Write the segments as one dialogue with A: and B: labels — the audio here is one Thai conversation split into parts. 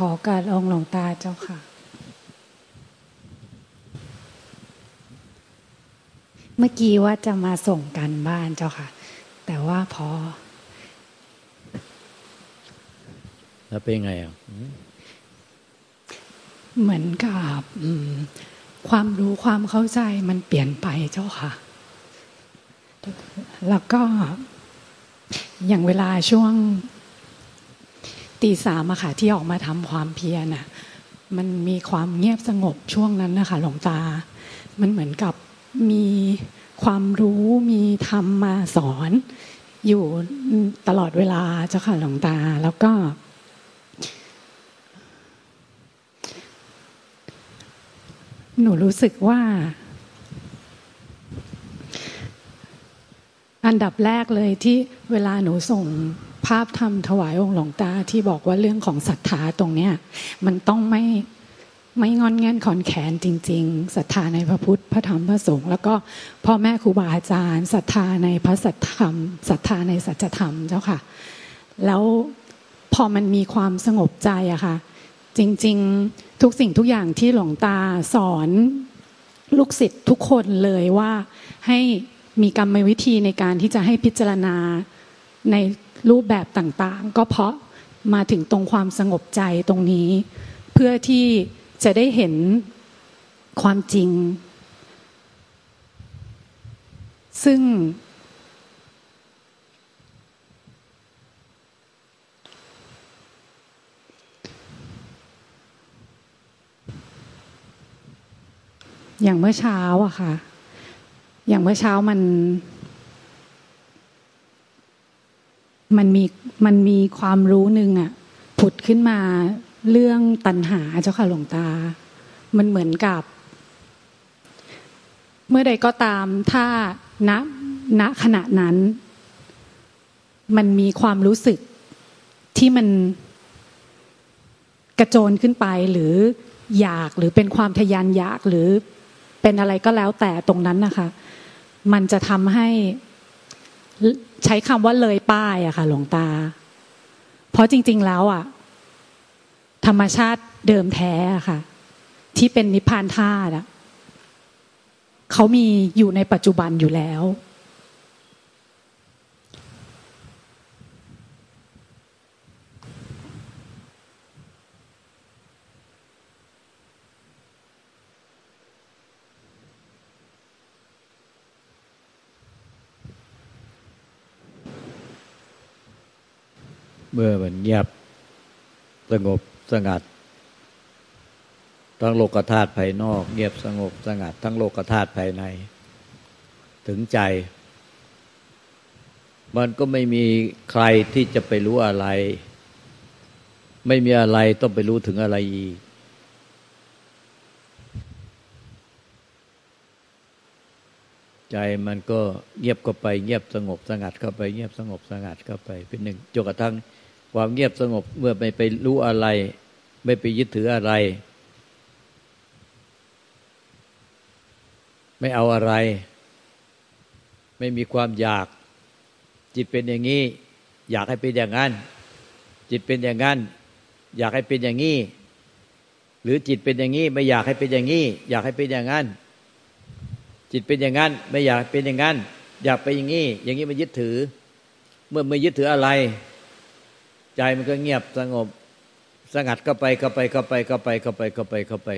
A: กราบขอการองหลวงตาเจ้าค่ะ เมื่อกี้ว่าจะมาส่งกันบ้านเจ้าค่ะ แต่ว่าพอ
B: แล้วเป็นไงอะ
A: เหมือนกับความรู้ความเข้าใจมันเปลี่ยนไปเจ้าค่ะ แล้วก็อย่างเวลาช่วง ตีสามอะค่ะที่ออกมาทำความเพียรน่ะมันมีความเงียบสงบช่วงนั้นนะคะหลวงตา มันเหมือนกับมีความรู้มีธรรมมาสอน อยู่ตลอดเวลาเจ้าค่ะหลวงตาแล้วก็ หนูรู้สึกว่า อันดับแรกเลยที่เวลาหนูส่ง ภาพธรรมถวายองค์หลวงตาที่บอกว่าเรื่องของศรัทธาตรงเนี้ยมันต้องไม่ไม่งอนแง่นขอนแขนจริงๆศรัทธาในพระพุทธพระธรรมพระสงฆ์แล้วก็พ่อแม่ครูบาอาจารย์ศรัทธาในพระสัทธรรมศรัทธาในสัจธรรมเจ้าค่ะ แล้วพอมันมีความสงบใจอะค่ะ จริงๆทุกสิ่งทุกอย่างที่หลวงตาสอนลูกศิษย์ทุกคนเลยว่าให้มีกรรมวิธีในการที่จะให้พิจารณา ในรูปแบบต่างๆ ก็เพราะมาถึงตรงความสงบใจตรงนี้ เพื่อที่จะได้เห็นความจริง ซึ่ง อย่างเมื่อเช้าอะค่ะ อย่างเมื่อเช้ามัน มันมีมันมีความรู้หนึ่งอะผุดขึ้นมาเรื่องตัณหาเจ้าค่ะหลวงตา มันเหมือนกับ เมื่อใดก็ตามถ้าณณขณะนั้น มันมีความรู้สึกที่มันกระโจนขึ้นไปหรืออยากหรือเป็นความทยานอยากหรือเป็นอะไรก็แล้วแต่ตรงนั้นนะคะ มันจะทำให้ ใช้คำว่าเลยป้ายอะค่ะ หลวงตา เพราะจริง ๆ แล้วอะธรรมชาติเดิมแท้อะค่ะ ที่เป็นนิพพานธาตุอะเขามีอยู่ในปัจจุบันอยู่แล้ว
B: มื่อมันเงียบสงบสงัด ทั้งโลกธาตุภายนอก เงียบสงบสงัด ทั้งโลกธาตุภายใน ถึงใจ มันก็ไม่มีใครที่จะไปรู้อะไร ไม่มีอะไรต้องไปรู้ถึงอะไรอีกใจมันก็เงียบก็ไปเงียบสงบสงัดเข้าไปเงียบสงบสงัดเข้าไป เป็นหนึ่งจนกระทั่ง ความเงียบสงบเมื่อไม่ไปรู้อะไร ไม่ไปยึดถืออะไร ไม่เอาอะไร ไม่มีความอยาก จิตเป็นอย่างนี้ อยากให้เป็นอย่างนั้น จิตเป็นอย่างนั้น อยากให้เป็นอย่างนี้ หรือจิตเป็นอย่างนี้ ไม่อยากให้เป็นอย่างนี้ อยากให้เป็นอย่างนั้น จิตเป็นอย่างนั้น ไม่อยากเป็นอย่างนั้น อยากไปอย่างนี้ อย่างนี้มันยึดถือ เมื่อไม่ยึดถืออะไร ใจมันก็เงียบสงบ สงัดเข้าไปเข้าไปเข้าไปเข้าไปเข้าไปเข้าไปเข้าไป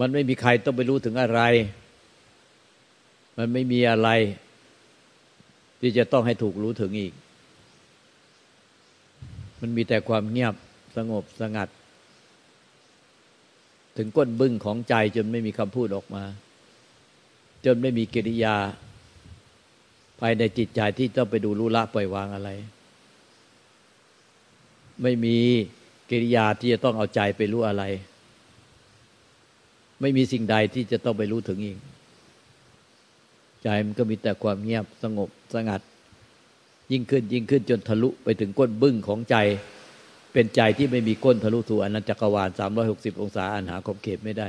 B: มันไม่มีใครต้องไปรู้ถึงอะไร มันไม่มีอะไร ที่จะต้องให้ถูกรู้ถึงอีก มันมีแต่ความเงียบสงบสงัด ถึงก้นบึ้งของใจจนไม่มีคำพูดออกมา จนไม่มีกิริยาภายในจิตใจที่ต้องไปดูรู้ละปล่อยวางอะไร ไม่มีกิริยาที่จะต้องเอาใจไปรู้อะไร ไม่มีสิ่งใดที่จะต้องไปรู้ถึงอีก ใจมันก็มีแต่ความเงียบสงบสงัด ยิ่งขึ้นยิ่งขึ้นจนทะลุไปถึงก้นบึ้งของใจ เป็นใจที่ไม่มีก้นทะลุสู่อนันตจักรวาลสามร้อยหกสิบองศาอันหาขอบเขตไม่ได้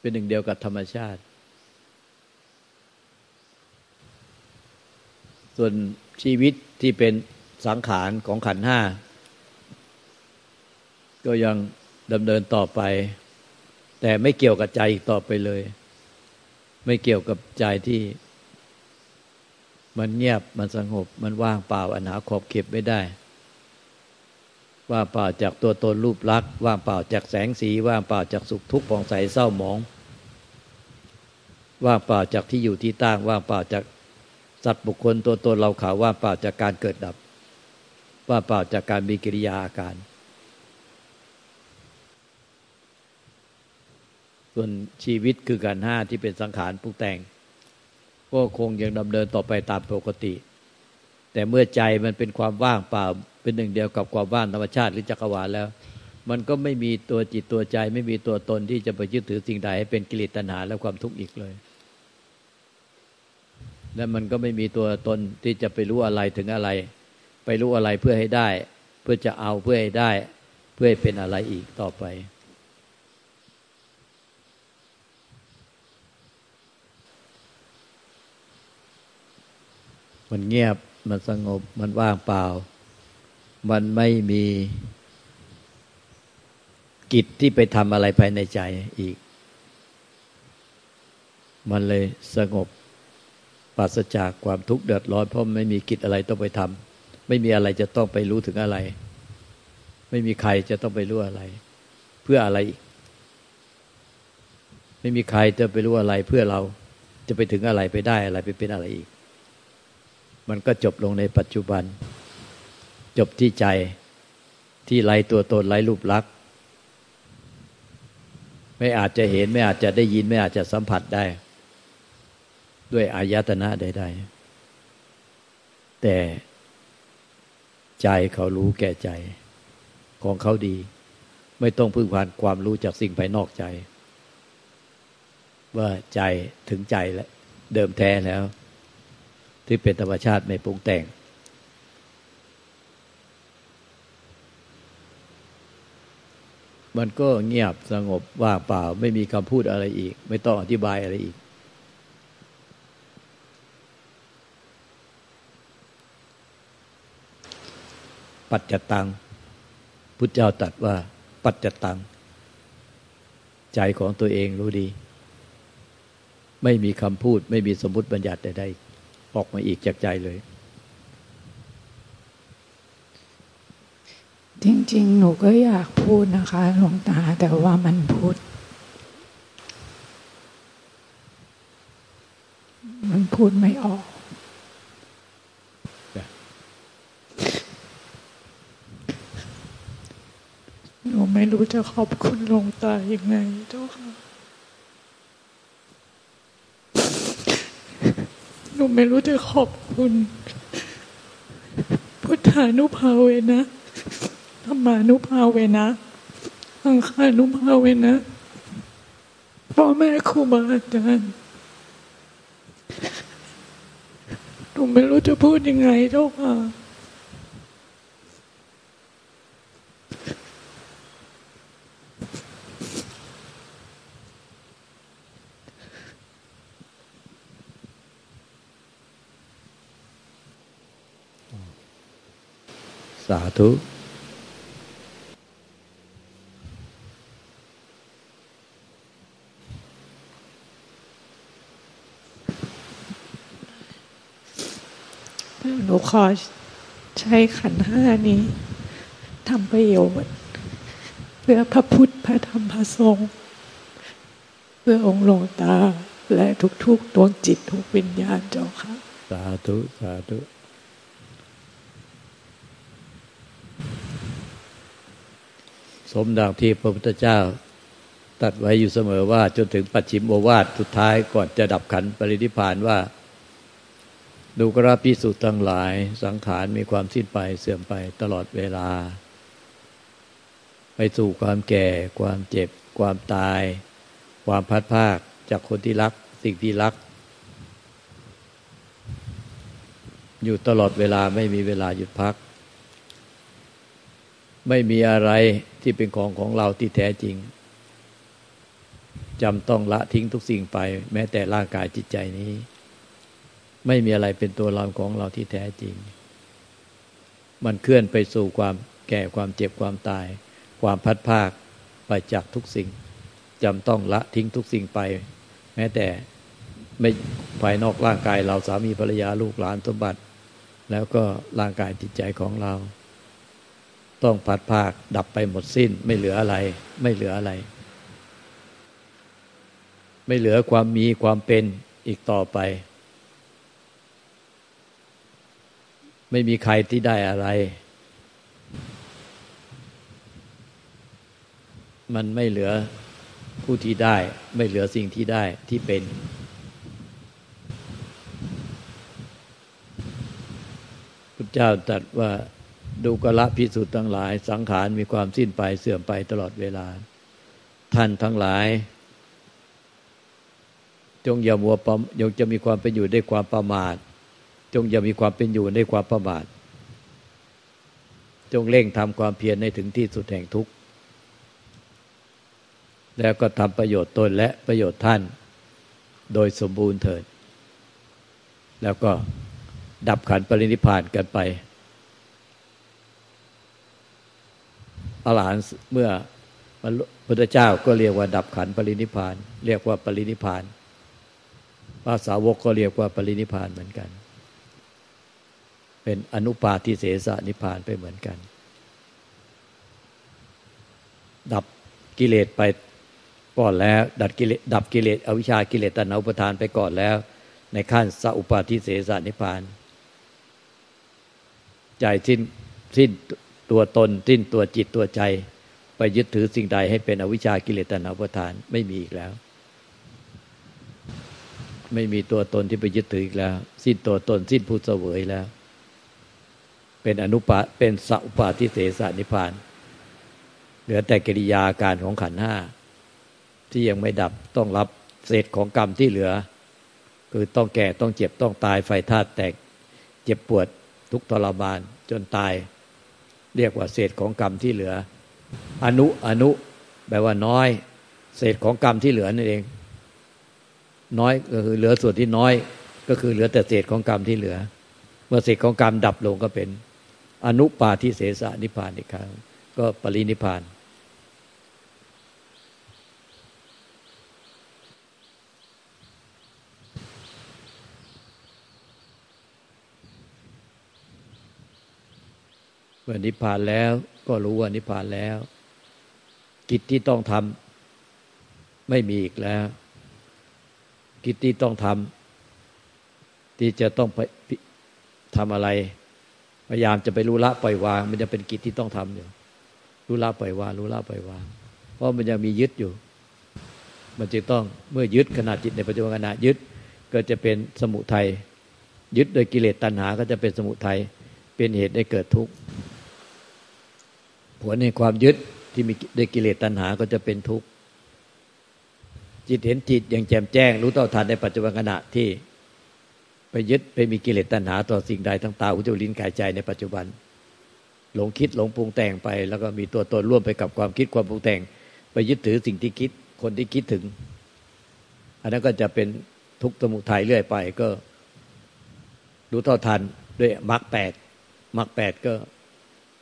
B: เป็นหนึ่งเดียวกับธรรมชาติ ส่วนชีวิตที่เป็น สังขารของขันห้า ก็ยังดำเนินต่อไป แต่ไม่เกี่ยวกับใจอีกต่อไปเลย ไม่เกี่ยวกับใจที่ มันเงียบมันสงบ มันว่างเปล่าอันหาขอบเก็บไม่ได้ ว่างเปล่าจากตัวตนรูปลักษณ์ว่างเปล่าจากแสงสีว่างเปล่าจากสุขทุกข์ผ่องใสเศร้าหมอง ว่างเปล่าจากที่อยู่ที่ตั้งว่างเปล่าจากสัตว์บุคคลตัวตนเราเขาว่างเปล่าจากการเกิดดับ ว่างเปล่าจากการมีกิริยาอาการ ส่วนชีวิตคือการห้าที่เป็นสังขารปรุงแต่ง ก็คงยังดำเนินต่อไปตามปกติ แต่เมื่อใจมันเป็นความว่างเปล่า เป็นหนึ่งเดียวกับความว่างธรรมชาติหรือจักรวาลแล้ว มันก็ไม่มีตัวจิตตัวใจ ไม่มีตัวตนที่จะไปยึดถือสิ่งใดให้เป็นกิเลสตัณหาและความทุกข์อีกเลยและมันก็ไม่มีตัวตนที่จะไปรู้อะไรถึงอะไร ไปรู้อะไรเพื่อให้ได้ เพื่อจะเอาเพื่อให้ได้ เพื่อให้เป็นอะไรอีกต่อไป มันเงียบมันสงบมันว่างเปล่า มันไม่มีกิจที่ไปทำอะไรภายในใจอีก มันเลยสงบปราศจากความทุกข์เดือดร้อนเพราะไม่มีกิจอะไรต้องไปทำ ไม่มีอะไรจะต้องไปรู้ถึงอะไร ไม่มีใครจะต้องไปรู้อะไร เพื่ออะไร ไม่มีใครจะไปรู้อะไร เพื่อเราจะไปถึงอะไรไปได้อะไรไปเป็นอะไรอีก มันก็จบลงในปัจจุบัน จบที่ใจที่ไร้ตัวตนไร้รูปลักษณ์ไม่อาจจะเห็นไม่อาจจะได้ยินไม่อาจจะสัมผัสได้ ด้วยอายตนะใดๆแต่ ใจเขารู้แก่ใจ ของเขาดี ไม่ต้องพึ่งพานความรู้จากสิ่งภายนอกใจ ว่าใจถึงใจแล้วเดิมแท้แล้ว ที่เป็นธรรมชาติไม่ปรุงแต่ง มันก็เงียบสงบว่างเปล่า ไม่มีคำพูดอะไรอีก ไม่ต้องอธิบายอะไรอีก ปัจจตังพุทธเจ้าตรัสว่า ปัจจตัง ใจของตัวเองรู้ดี ไม่มีคำพูด ไม่มีสมมติบัญญัติใดๆออกมาอีกจากใจเลย
A: จริง ๆ หนูก็อยากพูดนะคะ หลวงตาแต่ว่ามันพูด มันพูดไม่ออก หนู ไม่รู้จะขอบคุณหลวงตายังไงเจ้าค่ะหนูไม่รู้จะขอบคุณพุทธานุภาเวนะธรรมานุภาเวนะอังคานุภาเวนะพ่อแม่ครูบาอาจารย์หนูไม่รู้จะพูดยังไงเจ้าค่ะา
B: ธุ
A: หนูขอใช้ขันห้านี้ทำประโยชน์เพื่อพระพุทธพระธรรมพระสงฆ์เพื่อองค์หลวงตา และทุกๆดวงจิตทุกวิญญาณเจ้าค่ะ
B: สาธุ สาธุ สมดังที่พระพุทธเจ้า ตัดไว้อยู่เสมอว่าจนถึงปัจฉิมโอวาทสุดท้ายก่อนจะดับขันปรินิพานว่าดูกราพิสุทั้งหลายสังขารมีความสิ้นไปเสื่อมไปตลอดเวลา ไปสู่ความแก่ ความเจ็บ ความตาย ความพัดภาคจากคนที่รักสิ่งที่รัก อยู่ตลอดเวลาไม่มีเวลาหยุดพัก ไม่มีอะไร ที่เป็นของของเราที่แท้จริงจำต้องละทิ้งทุกสิ่งไป แม้แต่ร่างกายจิตใจนี้ ไม่มีอะไรเป็นตัวเราของเราที่แท้จริง มันเคลื่อนไปสู่ความแก่ความเจ็บความตาย ความพัดภาคไปจากทุกสิ่งจำต้องละทิ้งทุกสิ่งไป แม้แต่ไม่ภายนอกร่างกายเราสามีภรรยาลูกหลานสมบัติ แล้วก็ร่างกายจิตใจของเรา ต้องพัดภาคดับไปหมดสิ้น ไม่เหลืออะไร ไม่เหลืออะไร ไม่เหลือความมีความเป็นอีกต่อไป ไม่มีใครที่ได้อะไร มันไม่เหลือผู้ที่ได้ ไม่เหลือสิ่งที่ได้ที่เป็นพุทธเจ้าตรัสว่า ดูกละพิสุทธ์ทั้งหลาย สังขารมีความสิ้นไปเสื่อมไปตลอดเวลา ท่านทั้งหลาย จงอย่ามัวประยงจะมีความเป็นอยู่ด้วยความประมาท จงอย่ามีความเป็นอยู่ด้วยความประมาท จงเร่งทำความเพียรในถึงที่สุดแห่งทุกข์แล้วก็ทำประโยชน์ตนและประโยชน์ท่าน โดยสมบูรณ์เถิด แล้วก็ดับขันปรินิพานกันไป อรหันต์เมื่อพระพุทธเจ้าก็เรียกว่าดับขันปรินิพาน เรียกว่าปรินิพานภาษาวกก็เรียกว่าปรินิพานเหมือนกัน เป็นอนุปาทิเสสนิพานไปเหมือนกัน ดับกิเลสไปก่อนแล้ว ดับกิเลสดับกิเลสอวิชากิเลสตัณหาอุปทานไปก่อนแล้ว ในขั้นสัพปาทิเสสนิพานใจสิ้นสิ้น ตัวตนสิ้นตัวจิตตัวใจ ไปยึดถือสิ่งใดให้เป็นอวิชากิเลสตัณหาประทานไม่มีอีกแล้ว ไม่มีตัวตนที่ไปยึดถืออีกแล้ว สิ้นตัวตนสิ้นผู้เสวยแล้ว เป็นอนุปะเป็นสัพปาทิเสสนิพาน เหลือแต่กิริยาการของขันห้าที่ยังไม่ดับต้องรับเศษของกรรมที่เหลือ คือต้องแก่ต้องเจ็บต้องตายไฟธาตุแตก เจ็บปวดทุกทรมานจนตาย เรียกว่าเศษของกรรมที่เหลือ อนุอนุแปลว่าน้อย เศษของกรรมที่เหลือนั่นเอง น้อยก็คือเหลือส่วนที่น้อย ก็คือเหลือแต่เศษของกรรมที่เหลือ เมื่อเศษของกรรมดับลงก็เป็น อนุปาทิเสสนิพานอีกครั้งก็ปรินิพาน มื่อนิพพานแล้วก็รู้ว่านิพพานแล้ว กิจที่ต้องทำไม่มีอีกแล้ว กิจที่ต้องทำที่จะต้องไปทำอะไร พยายามจะไปรู้ละปล่อยวาง มันจะเป็นกิจที่ต้องทำอยู่รู้ละปล่อยวางรู้ละปล่อยวางเพราะมันยังมียึดอยู่ มันจึงต้องเมื่อยึดขนาดจิตในปัจจุบันขณะยึดก็จะเป็นสมุทัยยึดโดยกิเลสตัณหาก็จะเป็นสมุทัยเป็นเหตุให้เกิดทุกข์ ผลในความยึดที่มีด้วยกิเลสตัณหาก็จะเป็นทุกข์จิตเห็นจิตอย่างแจ่มแจ้ง รู้ต่อทันในปัจจุบันขณะที่ไปยึดไปมีกิเลสตัณหา ต่อสิ่งใดทั้งตาหูจมูกลิ้นกายใจในปัจจุบัน หลงคิดหลงปรุงแต่งไป แล้วก็มีตัวตนร่วมไปกับความคิดความปรุงแต่ง ไปยึดถือสิ่งที่คิดคนที่คิดถึง อันนั้นก็จะเป็นทุกข์สมุทัยเรื่อยไปก็รู้เท่าทันด้วยมรรคแปดมรรคแปดก็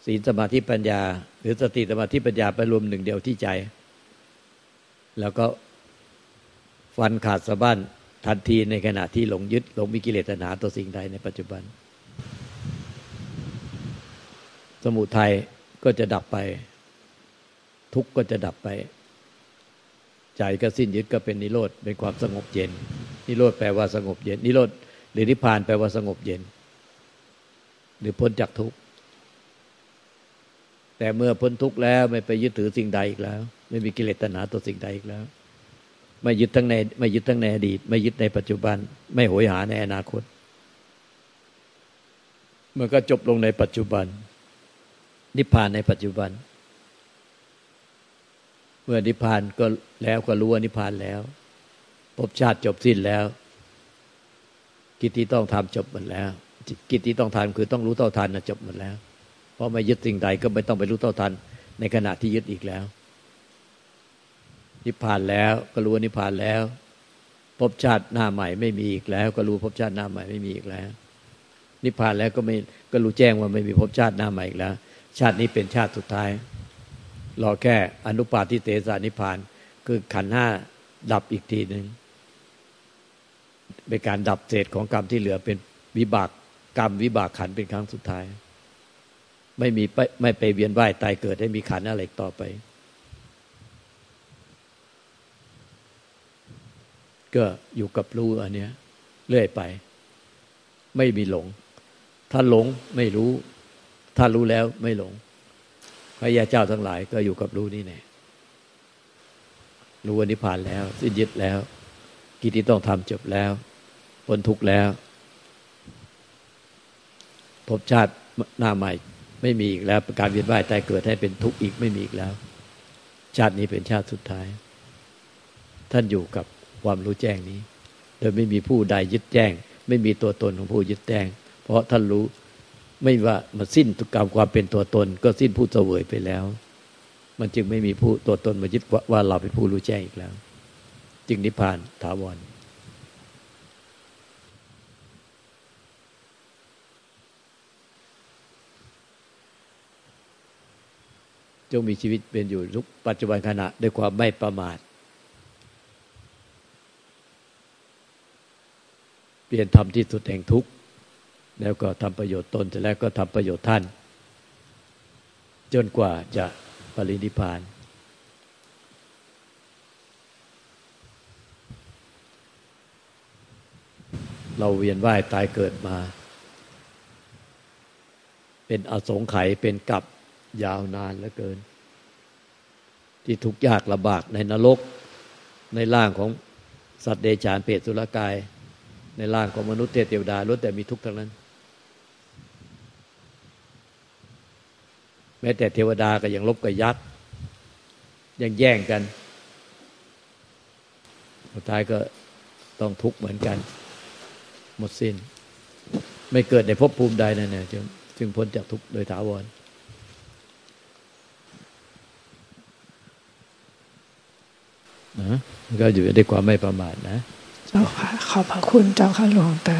B: ศีลสมาธิปัญญา หรือสติสมาธิปัญญาไปรวมหนึ่งเดียวที่ใจ แล้วก็ฟันขาดสะบั้นทันทีในขณะที่หลงยึดหลงมีกิเลสตัณหาต่อสิ่งใดในปัจจุบัน สมุทัยก็จะดับไป ทุกข์ก็จะดับไป ใจก็สิ้นยึดก็เป็นนิโรธเป็นความสงบเย็น นิโรธแปลว่าสงบเย็น นิโรธหรือนิพพานแปลว่าสงบเย็น หรือพ้นจากทุกข์ แต่เมื่อพ้นทุกข์แล้วไม่ไปยึดถือสิ่งใดอีกแล้ว ไม่มีกิเลสตัณหาต่อสิ่งใดอีกแล้ว ไม่ยึดทั้งในไม่ยึดทั้งในอดีต ไม่ยึดในปัจจุบัน ไม่โหยหาในอนาคต มันก็จบลงในปัจจุบัน นิพพานในปัจจุบัน เมื่อนิพพานก็แล้วก็รู้ว่านิพพานแล้วภพชาติจบสิ้นแล้ว กิจที่ต้องทำจบหมดแล้ว กิจที่ต้องทำคือต้องรู้เท่าทันนะจบหมดแล้ว เพราะไม่ยึดสิ่งใดก็ไม่ต้องไปรู้เท่าทัน ในขณะที่ยึดอีกแล้ว นิพพานแล้วก็รู้ว่านิพพานแล้วพบชาติหน้าใหม่ไม่มีอีกแล้ว ก็รู้พบชาติหน้าใหม่ไม่มีอีกแล้ว นิพพานแล้วก็ไม่ก็รู้แจ้งว่าไม่มีพบชาติหน้าใหม่อีกแล้ว ชาตินี้เป็นชาติสุดท้ายรอแค่อนุปาทิเตสานิพาน คือขันห้าดับอีกทีหนึ่งเป็นการดับเศษของกรรมที่เหลือเป็นวิบากกรรมวิบากขันเป็นครั้งสุดท้าย ไม่มีไม่ไปเวียนว่ายตายเกิดให้มีขันอะไรต่อไป ก็อยู่กับรู้อันเนี้ยเรื่อยไป ไม่มีหลง ถ้าหลงไม่รู้ ถ้ารู้แล้วไม่หลงพระยาเจ้าทั้งหลายก็อยู่กับรู้นี่แน่รู้วันนิพพานแล้ว สิ้นยึดแล้ว กิจที่ต้องทำจบแล้วพ้นทุกข์แล้ว พบชาติหน้าใหม่ ไม่มีอีกแล้ว การเวียนว่ายตายเกิดให้เป็นทุกข์อีกไม่มีอีกแล้ว ชาตินี้เป็นชาติสุดท้าย ท่านอยู่กับความรู้แจ้งนี้ โดยไม่มีผู้ใดยึดแจ้ง ไม่มีตัวตนของผู้ยึดแจ้ง เพราะท่านรู้ไม่ว่ามันสิ้นกกรรมความเป็นตัวตน ก็สิ้นผู้เสวยไปแล้ว มันจึงไม่มีผู้ตัวตนมายึดว่าเราเป็นผู้รู้แจ้งอีกแล้ว จึงนิพพานถาวร จงมีชีวิตเป็นอยู่ทุกปัจจุบันขณะด้วยความไม่ประมาท เปลี่ยนทำที่สุดแห่งทุกข์แล้วก็ทำประโยชน์ตนเสร็จแล้วก็ทำประโยชน์ท่าน จนกว่าจะปรินิพาน เราเวียนว่ายตายเกิดมา เป็นอสงไขยเป็นกับ ยาวนานเหลือเกิน ที่ทุกข์ยากลำบากในนรก ในร่างของสัตว์เดชานเปรตสุรกาย ในร่างของมนุษย์เทวดาล้วนแต่มีทุกข์ทั้งนั้น แม้แต่เทวดาก็ยังลบกับยักษ์ยังแย่งกันสุดท้ายก็ต้องทุกข์เหมือนกัน หมดสิน้น ไม่เกิดในภพภูมิใดนั่นเนี่ยจึงพ้นจากทุกข์โดยถาวรนะ ก็อยู่ด้วยความไม่ประมาทนะ
A: เจ้าค่ะ ขอบพระคุณเจ้าค่ะหลวงตา